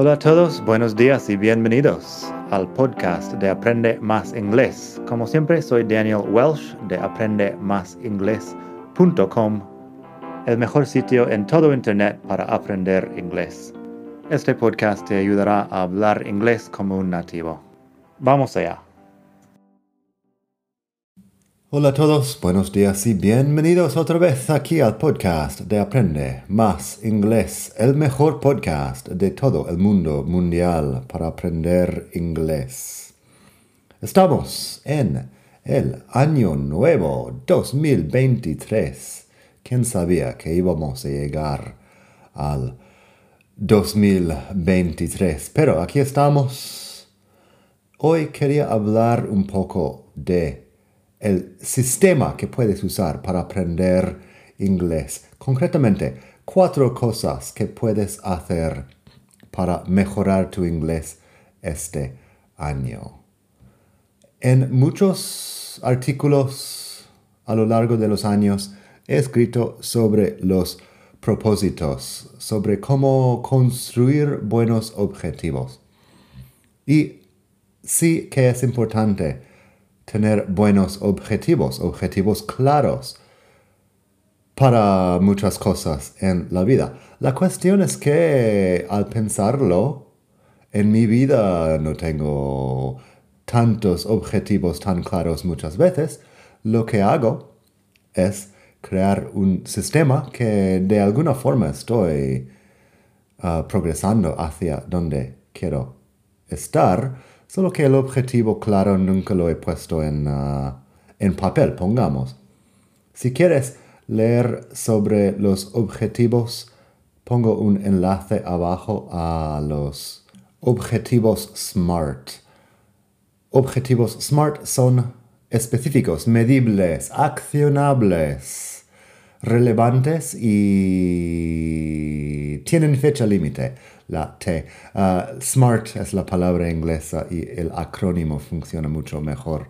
Hola a todos, buenos días y bienvenidos al podcast de Aprende Más Inglés. Como siempre, soy Daniel Welsh de aprendemásinglés.com, el mejor sitio en todo Internet para aprender inglés. Este podcast te ayudará a hablar inglés como un nativo. Vamos allá. Hola a todos, buenos días y bienvenidos otra vez aquí al podcast de Aprende Más Inglés, el mejor podcast de todo el mundo mundial para aprender inglés. Estamos en el año nuevo 2023. ¿Quién sabía que íbamos a llegar al 2023? Pero aquí estamos. Hoy quería hablar un poco de el sistema que puedes usar para aprender inglés. Concretamente, cuatro cosas que puedes hacer para mejorar tu inglés este año. En muchos artículos a lo largo de los años he escrito sobre los propósitos, sobre cómo construir buenos objetivos. Y sí que es importante tener buenos objetivos, objetivos claros para muchas cosas en la vida. La cuestión es que al pensarlo, en mi vida no tengo tantos objetivos tan claros muchas veces. Lo que hago es crear un sistema que de alguna forma estoy ah, progresando hacia donde quiero estar Solo que el objetivo claro nunca lo he puesto en, ah, en papel, pongamos. Si quieres leer sobre los objetivos, pongo un enlace abajo a los objetivos SMART. Objetivos SMART son específicos, medibles, accionables, relevantes y tienen fecha límite la T. Uh, SMART es la palabra inglesa y el acrónimo funciona mucho mejor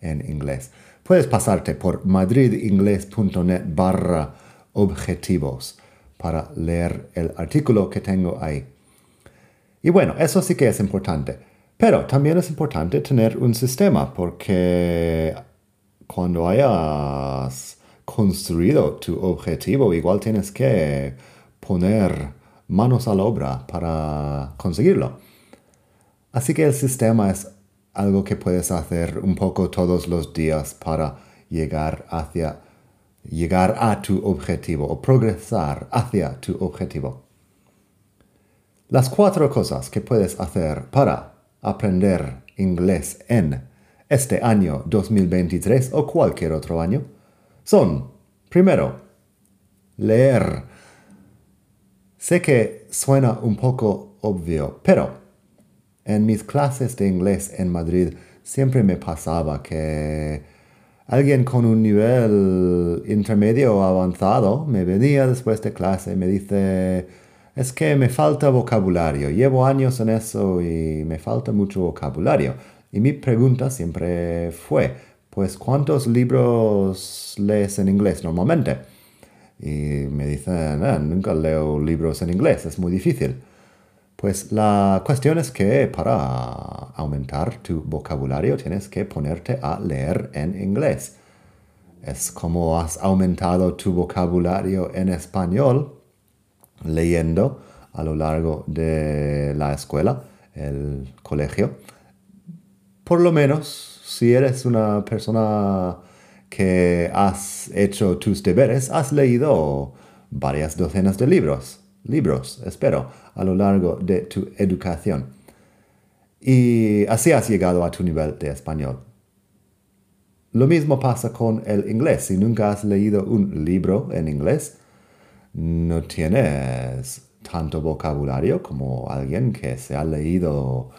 en inglés. Puedes pasarte por madridingles.net barra objetivos para leer el artículo que tengo ahí. Y bueno, eso sí que es importante. Pero también es importante tener un sistema porque cuando hayas construido tu objetivo, igual tienes que poner manos a la obra para conseguirlo. Así que el sistema es algo que puedes hacer un poco todos los días para llegar hacia llegar a tu objetivo o progresar hacia tu objetivo. Las cuatro cosas que puedes hacer para aprender inglés en este año 2023 o cualquier otro año son, primero, leer Sé que suena un poco obvio, pero en mis clases de inglés en Madrid siempre me pasaba que alguien con un nivel intermedio o avanzado me venía después de clase y me dice, es que me falta vocabulario, llevo años en eso y me falta mucho vocabulario. Y mi pregunta siempre fue, pues ¿cuántos libros lees en inglés normalmente? Y me dicen, ah, nunca leo libros en inglés, es muy difícil. Pues la cuestión es que para aumentar tu vocabulario tienes que ponerte a leer en inglés. Es como has aumentado tu vocabulario en español leyendo a lo largo de la escuela, el colegio. Por lo menos, si eres una persona que has hecho tus deberes, has leído varias docenas de libros, libros, espero, a lo largo de tu educación. Y así has llegado a tu nivel de español. Lo mismo pasa con el inglés. Si nunca has leído un libro en inglés, no tienes tanto vocabulario como alguien que se ha leído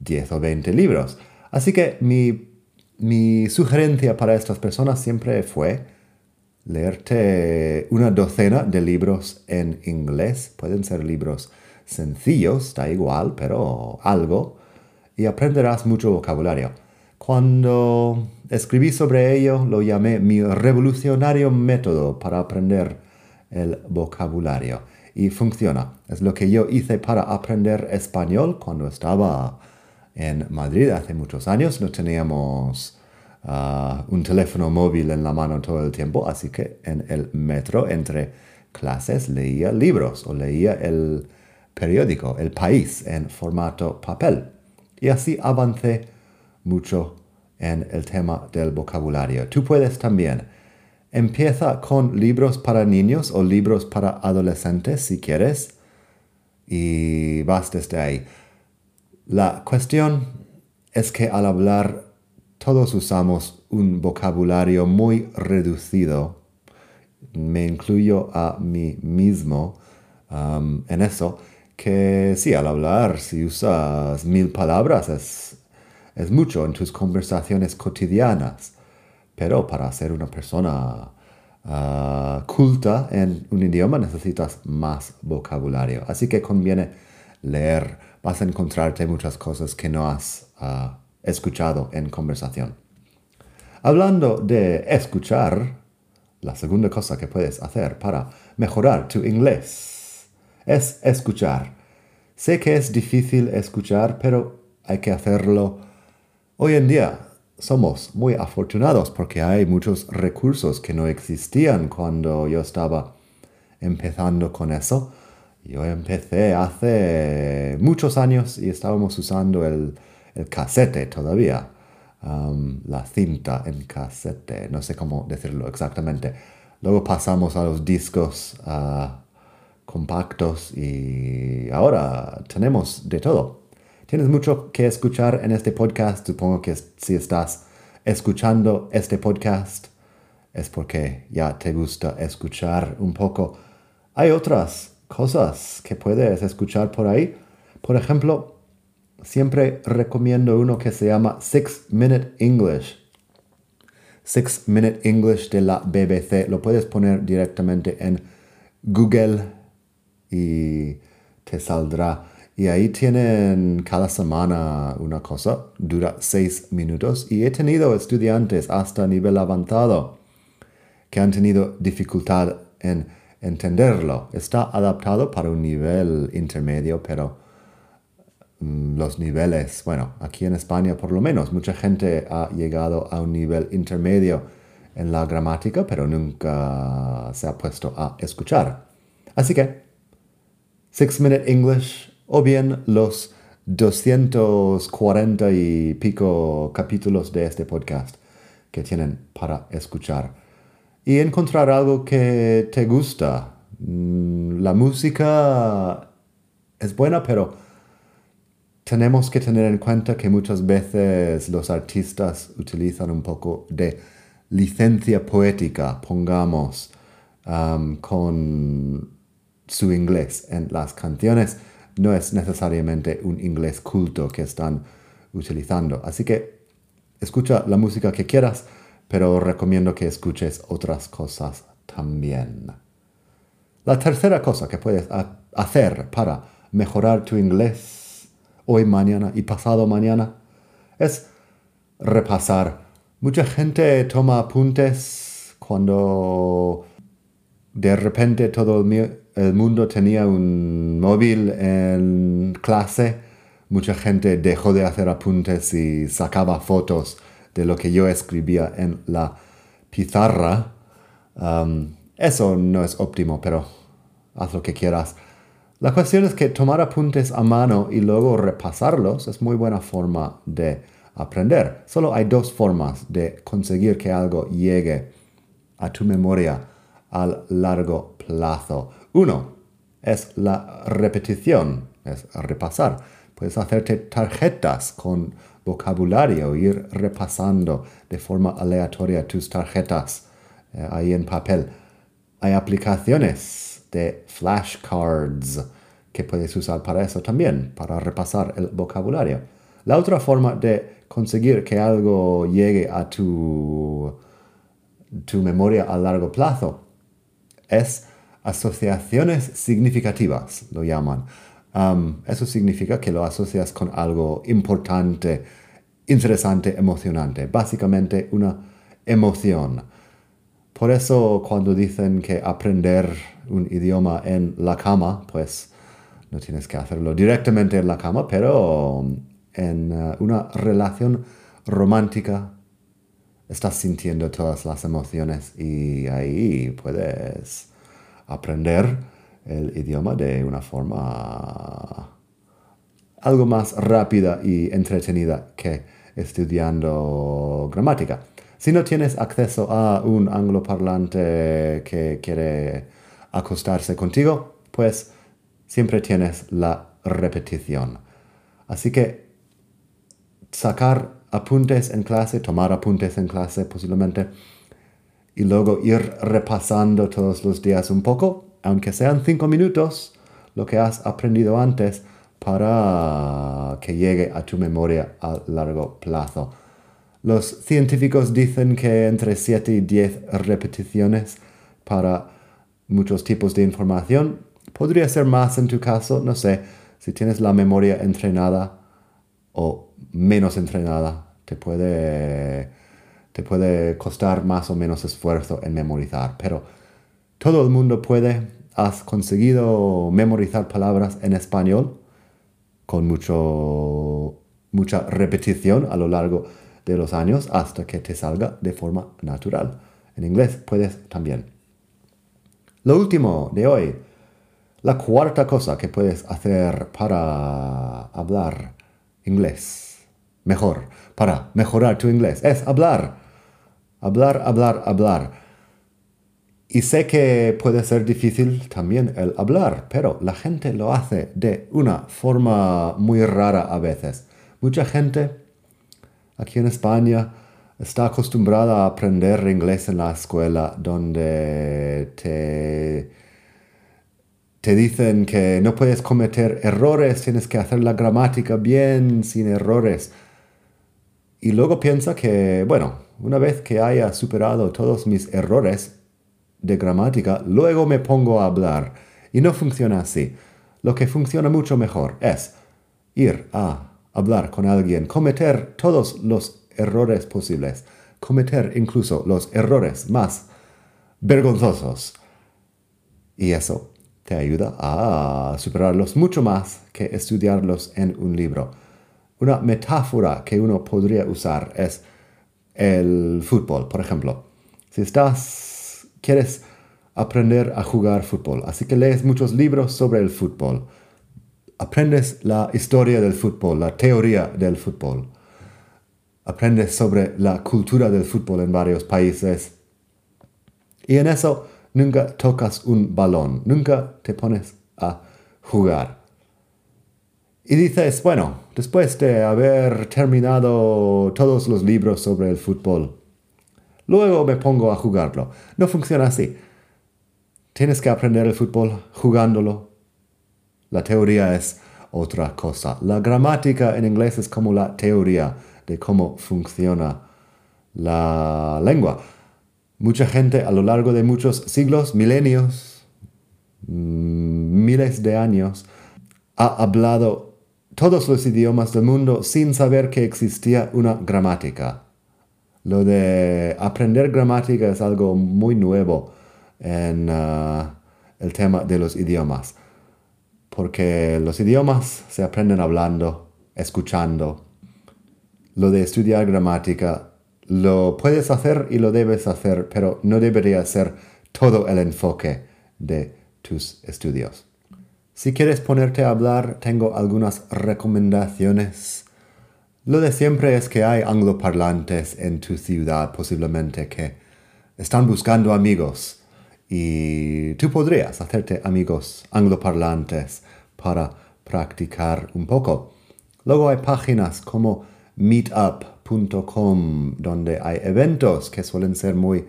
10 o 20 libros. Así que mi mi sugerencia para estas personas siempre fue leerte una docena de libros en inglés. Pueden ser libros sencillos, da igual, pero algo, y aprenderás mucho vocabulario. Cuando escribí sobre ello, lo llamé mi revolucionario método para aprender el vocabulario. y funciona. Es lo que yo hice para aprender español cuando estaba en Madrid hace muchos años. No teníamos ah, un teléfono móvil en la mano todo el tiempo, así que en el metro entre clases leía libros o leía el periódico El País en formato papel. Y así avancé mucho en el tema del vocabulario. Tú puedes también. Empieza con libros para niños o libros para adolescentes si quieres y vas desde ahí. La cuestión es que al hablar todos usamos un vocabulario muy reducido. Me incluyo a mí mismo um, en eso, que sí, al hablar, si usas mil palabras es mucho en tus conversaciones cotidianas, pero para ser una persona ah, culta en un idioma necesitas más vocabulario. Así que conviene leer. Vas a encontrarte muchas cosas que no has ah, escuchado en conversación. Hablando de escuchar, la segunda cosa que puedes hacer para mejorar tu inglés es escuchar. Sé que es difícil escuchar, pero hay que hacerlo Hoy en día somos muy afortunados porque hay muchos recursos que no existían cuando yo estaba empezando con eso. Yo empecé hace muchos años y estábamos usando el, el casete todavía, um, la cinta en casete, no sé cómo decirlo exactamente. Luego pasamos a los discos uh, compactos y ahora tenemos de todo. Tienes mucho que escuchar en este podcast. Supongo que si estás escuchando este podcast es porque ya te gusta escuchar un poco. Hay otras cosas que puedes escuchar por ahí. Por ejemplo, siempre recomiendo uno que se llama Six Minute English. Six Minute English de la BBC. Lo puedes poner directamente en Google y te saldrá. Y ahí tienen cada semana una cosa, dura seis minutos. Y he tenido estudiantes hasta nivel avanzado que han tenido dificultad en entenderlo. Está adaptado para un nivel intermedio, pero mm, los niveles, bueno, aquí en España por lo menos, mucha gente ha llegado a un nivel intermedio en la gramática, pero nunca se ha puesto a escuchar. Así que, Six Minute English o bien los 240 y pico capítulos de este podcast que tienen para escuchar y encontrar algo que te gusta. Mm, la música es buena, pero tenemos que tener en cuenta que muchas veces los artistas utilizan un poco de licencia poética, pongamos, con su inglés en las canciones no es necesariamente un inglés culto que están utilizando. Así que escucha la música que quieras, pero recomiendo que escuches otras cosas también. La tercera cosa que puedes hacer para mejorar tu inglés hoy, mañana y pasado mañana es repasar. Mucha gente toma apuntes cuando de repente todo el, mundo tenía un móvil en clase, mucha gente dejó de hacer apuntes y sacaba fotos de lo que yo escribía en la pizarra. Um, eso no es óptimo, pero haz lo que quieras. La cuestión es que tomar apuntes a mano y luego repasarlos es muy buena forma de aprender. Solo hay dos formas de conseguir que algo llegue a tu memoria al largo plazo. Uno es la repetición, es repasar. Puedes hacerte tarjetas con vocabulario, ir repasando de forma aleatoria tus tarjetas eh, ahí en papel. Hay aplicaciones de flashcards que puedes usar para eso también, para repasar el vocabulario. La otra forma de conseguir que algo llegue a tu, tu memoria a largo plazo es asociaciones significativas, lo llaman. Um, eso significa que lo asocias con algo importante, interesante, emocionante. Básicamente una emoción. Por eso cuando dicen que aprender un idioma en la cama, pues no tienes que hacerlo directamente en la cama, pero en uh, una relación romántica estás sintiendo todas las emociones y ahí puedes aprender el idioma de una forma algo más rápida y entretenida que estudiando gramática. Si no tienes acceso a un angloparlante que quiere acostarse contigo, pues siempre tienes la repetición. Así que sacar apuntes en clase, tomar apuntes en clase posiblemente, y luego ir repasando todos los días un poco, aunque sean cinco minutos, lo que has aprendido antes para que llegue a tu memoria a largo plazo. Los científicos dicen que entre 7 y 10 repeticiones para muchos tipos de información podría ser más en tu caso, no sé, si tienes la memoria entrenada o menos entrenada, te puede, te puede costar más o menos esfuerzo en memorizar, pero todo el mundo puede. ¿Has conseguido memorizar palabras en español con mucho, mucha repetición a lo largo de los años hasta que te salga de forma natural? En inglés puedes también. Lo último de hoy, la cuarta cosa que puedes hacer para hablar inglés mejor, para mejorar tu inglés, es hablar. Hablar, hablar, hablar. Y sé que puede ser difícil también el hablar, pero la gente lo hace de una forma muy rara a veces. Mucha gente aquí en España está acostumbrada a aprender inglés en la escuela donde te, te dicen que no puedes cometer errores, tienes que hacer la gramática bien, sin errores. Y luego piensa que, bueno, una vez que haya superado todos mis errores de gramática, luego me pongo a hablar. Y no funciona así. Lo que funciona mucho mejor es ir a hablar con alguien, cometer todos los errores posibles, cometer incluso los errores más vergonzosos. Y eso te ayuda a superarlos mucho más que estudiarlos en un libro. Una metáfora que uno podría usar es el fútbol, por ejemplo. Si estás, quieres aprender a jugar fútbol, así que lees muchos libros sobre el fútbol. Aprendes la historia del fútbol, la teoría del fútbol. Aprendes sobre la cultura del fútbol en varios países. Y en eso nunca tocas un balón, nunca te pones a jugar. Y dices, bueno, después de haber terminado todos los libros sobre el fútbol, luego me pongo a jugarlo. No funciona así. Tienes que aprender el fútbol jugándolo. La teoría es otra cosa. La gramática en inglés es como la teoría de cómo funciona la lengua. Mucha gente a lo largo de muchos siglos, milenios, mm, miles de años, ha hablado todos los idiomas del mundo sin saber que existía una gramática. Lo de aprender gramática es algo muy nuevo en uh, el tema de los idiomas, porque los idiomas se aprenden hablando, escuchando. Lo de estudiar gramática lo puedes hacer y lo debes hacer, pero no debería ser todo el enfoque de tus estudios. Si quieres ponerte a hablar, tengo algunas recomendaciones. Lo de siempre es que hay angloparlantes en tu ciudad posiblemente que están buscando amigos y tú podrías hacerte amigos angloparlantes para practicar un poco. Luego hay páginas como meetup.com donde hay eventos que suelen ser muy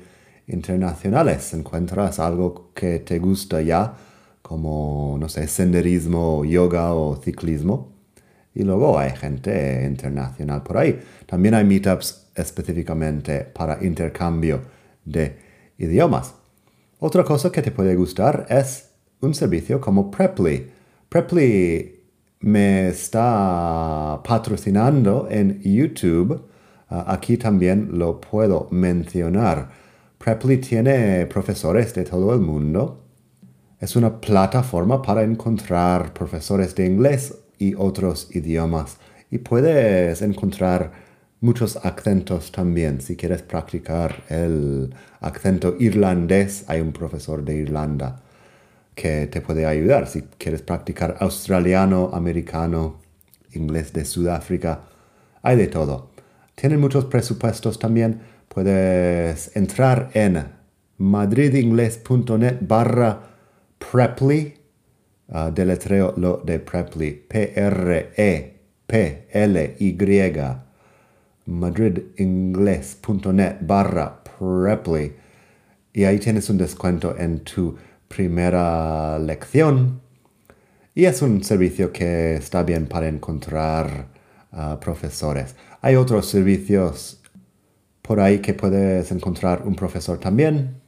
internacionales. Encuentras algo que te gusta ya como, no sé, senderismo, yoga o ciclismo. Y luego hay gente internacional por ahí. También hay meetups específicamente para intercambio de idiomas. Otra cosa que te puede gustar es un servicio como Preply. Preply me está patrocinando en YouTube. Ah, aquí también lo puedo mencionar Preply tiene profesores de todo el mundo. Es una plataforma para encontrar profesores de inglés y otros idiomas. Y puedes encontrar muchos acentos también. Si quieres practicar el acento irlandés, hay un profesor de Irlanda que te puede ayudar. Si quieres practicar australiano, americano, inglés de Sudáfrica, hay de todo. Tienen muchos presupuestos también. Puedes entrar en madridingles.net barra Preply. Uh, deletreo lo de Preply. P-R-E-P-L-Y madridingles.net barra Preply y ahí tienes un descuento en tu primera lección. Y es un servicio que está bien para encontrar uh, profesores. Hay otros servicios por ahí que puedes encontrar un profesor también.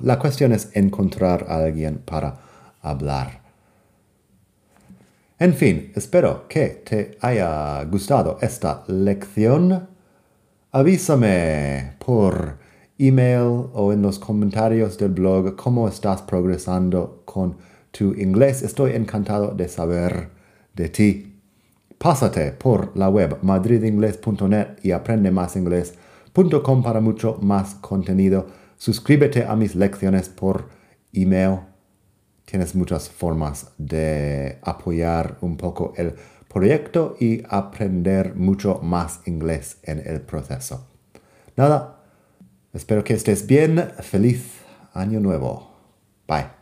la cuestión es encontrar a alguien para hablar. En fin, espero que te haya gustado esta lección. Avísame por email o en los comentarios del blog cómo estás progresando con tu inglés. Estoy encantado de saber de ti. Pásate por la web madridingles.net y aprende más inglés.com para mucho más contenido. Suscríbete a mis lecciones por email tienes muchas formas de apoyar un poco el proyecto y aprender mucho más inglés en el proceso. Nada, espero que estés bien. Feliz año nuevo. Bye.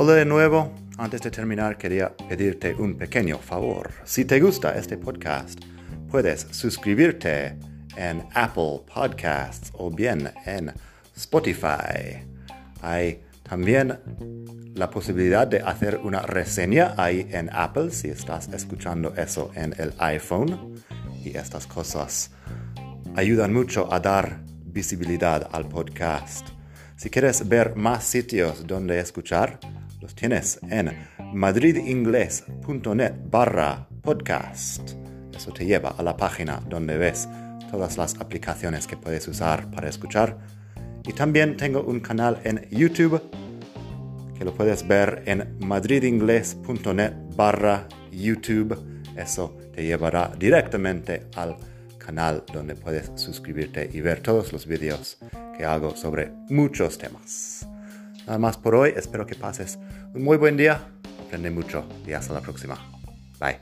Hola de nuevo. Antes de terminar quería pedirte un pequeño favor. Si te gusta este podcast, puedes suscribirte en Apple Podcasts o bien en Spotify. Hay también la posibilidad de hacer una reseña ahí en Apple si estás escuchando eso en el iPhone. Y estas cosas ayudan mucho a dar visibilidad al podcast. Si quieres ver más sitios donde escuchar, los tienes en madridingles.net barra podcast. Eso te lleva a la página donde ves todas las aplicaciones que puedes usar para escuchar. Y también tengo un canal en YouTube que lo puedes ver en madridingles.net barra YouTube. Eso te llevará directamente al canal donde puedes suscribirte y ver todos los vídeos que hago sobre muchos temas. Nada más por hoy. Espero que pases un muy buen día. Aprende mucho y hasta la próxima. Bye.